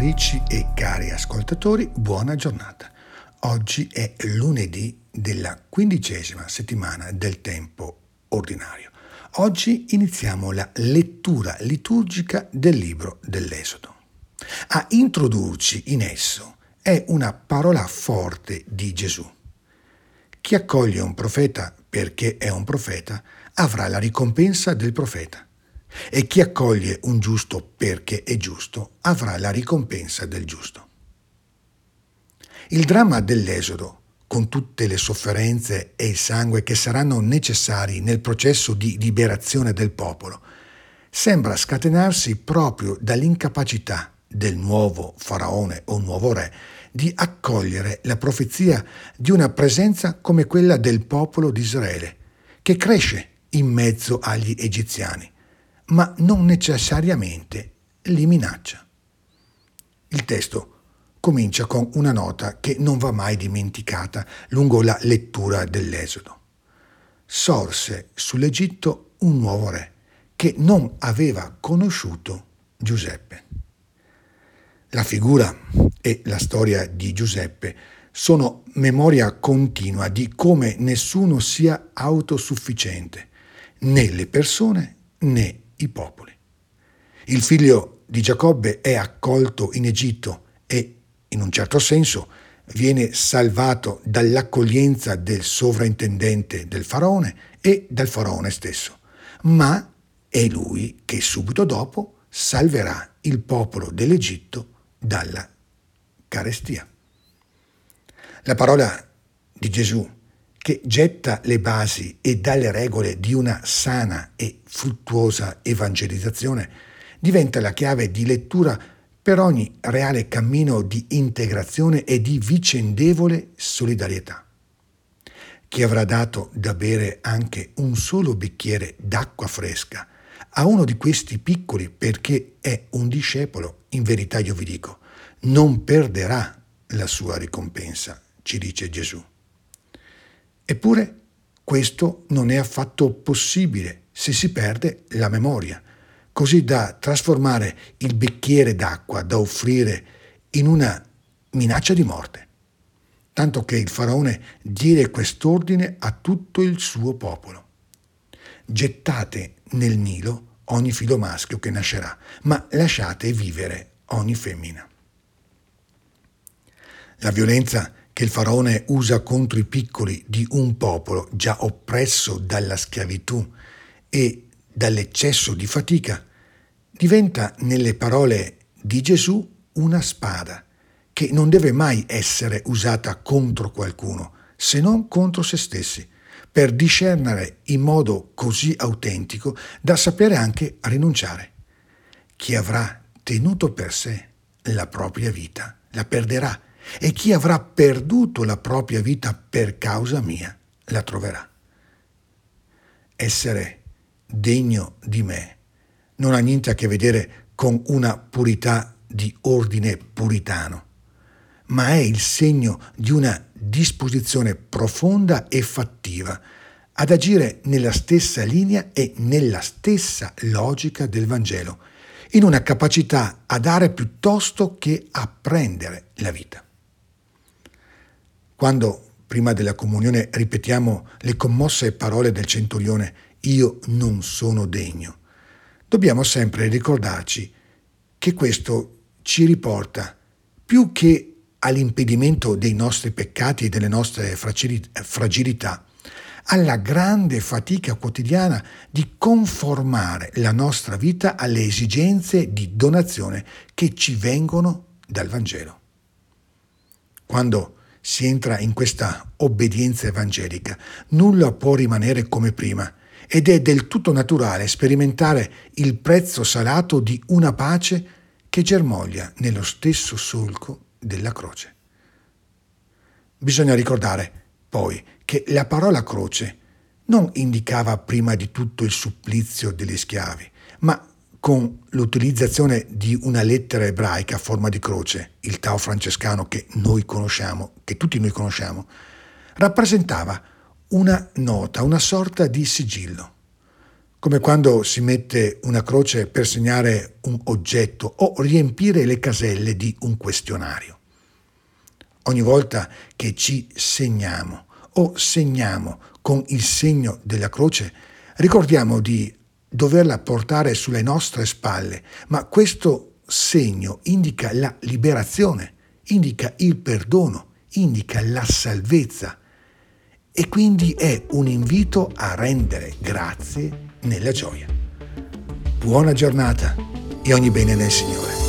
ascoltatrici e cari ascoltatori, buona giornata. Oggi è lunedì della quindicesima settimana del tempo ordinario. Oggi iniziamo la lettura liturgica del libro dell'Esodo. A introdurci in esso è una parola forte di Gesù. Chi accoglie un profeta perché è un profeta avrà la ricompensa del profeta e chi accoglie un giusto perché è giusto avrà la ricompensa del giusto. Il dramma dell'Esodo, con tutte le sofferenze e il sangue che saranno necessari nel processo di liberazione del popolo, sembra scatenarsi proprio dall'incapacità del nuovo faraone o nuovo re di accogliere la profezia di una presenza come quella del popolo di Israele, che cresce in mezzo agli egiziani ma non necessariamente li minaccia. Il testo comincia con una nota che non va mai dimenticata lungo la lettura dell'Esodo. Sorse sull'Egitto un nuovo re che non aveva conosciuto Giuseppe. La figura e la storia di Giuseppe sono memoria continua di come nessuno sia autosufficiente, né le persone né i popoli. Il figlio di Giacobbe è accolto in Egitto e, in un certo senso, viene salvato dall'accoglienza del sovrintendente del faraone e dal faraone stesso, ma è lui che subito dopo salverà il popolo dell'Egitto dalla carestia. La parola di Gesù che getta le basi e dà le regole di una sana e fruttuosa evangelizzazione, diventa la chiave di lettura per ogni reale cammino di integrazione e di vicendevole solidarietà. Chi avrà dato da bere anche un solo bicchiere d'acqua fresca a uno di questi piccoli perché è un discepolo, in verità io vi dico, non perderà la sua ricompensa, ci dice Gesù. Eppure questo non è affatto possibile se si perde la memoria, così da trasformare il bicchiere d'acqua da offrire in una minaccia di morte. Tanto che il faraone diede quest'ordine a tutto il suo popolo. Gettate nel Nilo ogni filo maschio che nascerà, ma lasciate vivere ogni femmina. La violenza che il faraone usa contro i piccoli di un popolo già oppresso dalla schiavitù e dall'eccesso di fatica, diventa nelle parole di Gesù una spada che non deve mai essere usata contro qualcuno, se non contro se stessi, per discernere in modo così autentico da sapere anche rinunciare. Chi avrà tenuto per sé la propria vita la perderà e chi avrà perduto la propria vita per causa mia la troverà. Essere degno di me non ha niente a che vedere con una purità di ordine puritano, ma è il segno di una disposizione profonda e fattiva ad agire nella stessa linea e nella stessa logica del Vangelo, in una capacità a dare piuttosto che a prendere la vita. Quando prima della comunione ripetiamo le commosse parole del centurione, io non sono degno, dobbiamo sempre ricordarci che questo ci riporta più che all'impedimento dei nostri peccati e delle nostre fragilità, alla grande fatica quotidiana di conformare la nostra vita alle esigenze di donazione che ci vengono dal Vangelo. Quando si entra in questa obbedienza evangelica, nulla può rimanere come prima ed è del tutto naturale sperimentare il prezzo salato di una pace che germoglia nello stesso solco della croce. Bisogna ricordare, poi, che la parola croce non indicava prima di tutto il supplizio degli schiavi, ma con l'utilizzazione di una lettera ebraica a forma di croce, il Tao francescano che noi conosciamo, che tutti noi conosciamo, rappresentava una nota, una sorta di sigillo. come quando si mette una croce per segnare un oggetto o riempire le caselle di un questionario. Ogni volta che ci segniamo o segniamo con il segno della croce, ricordiamo di doverla portare sulle nostre spalle, ma questo segno indica la liberazione, indica il perdono, indica la salvezza e quindi è un invito a rendere grazie nella gioia. Buona giornata e ogni bene nel Signore.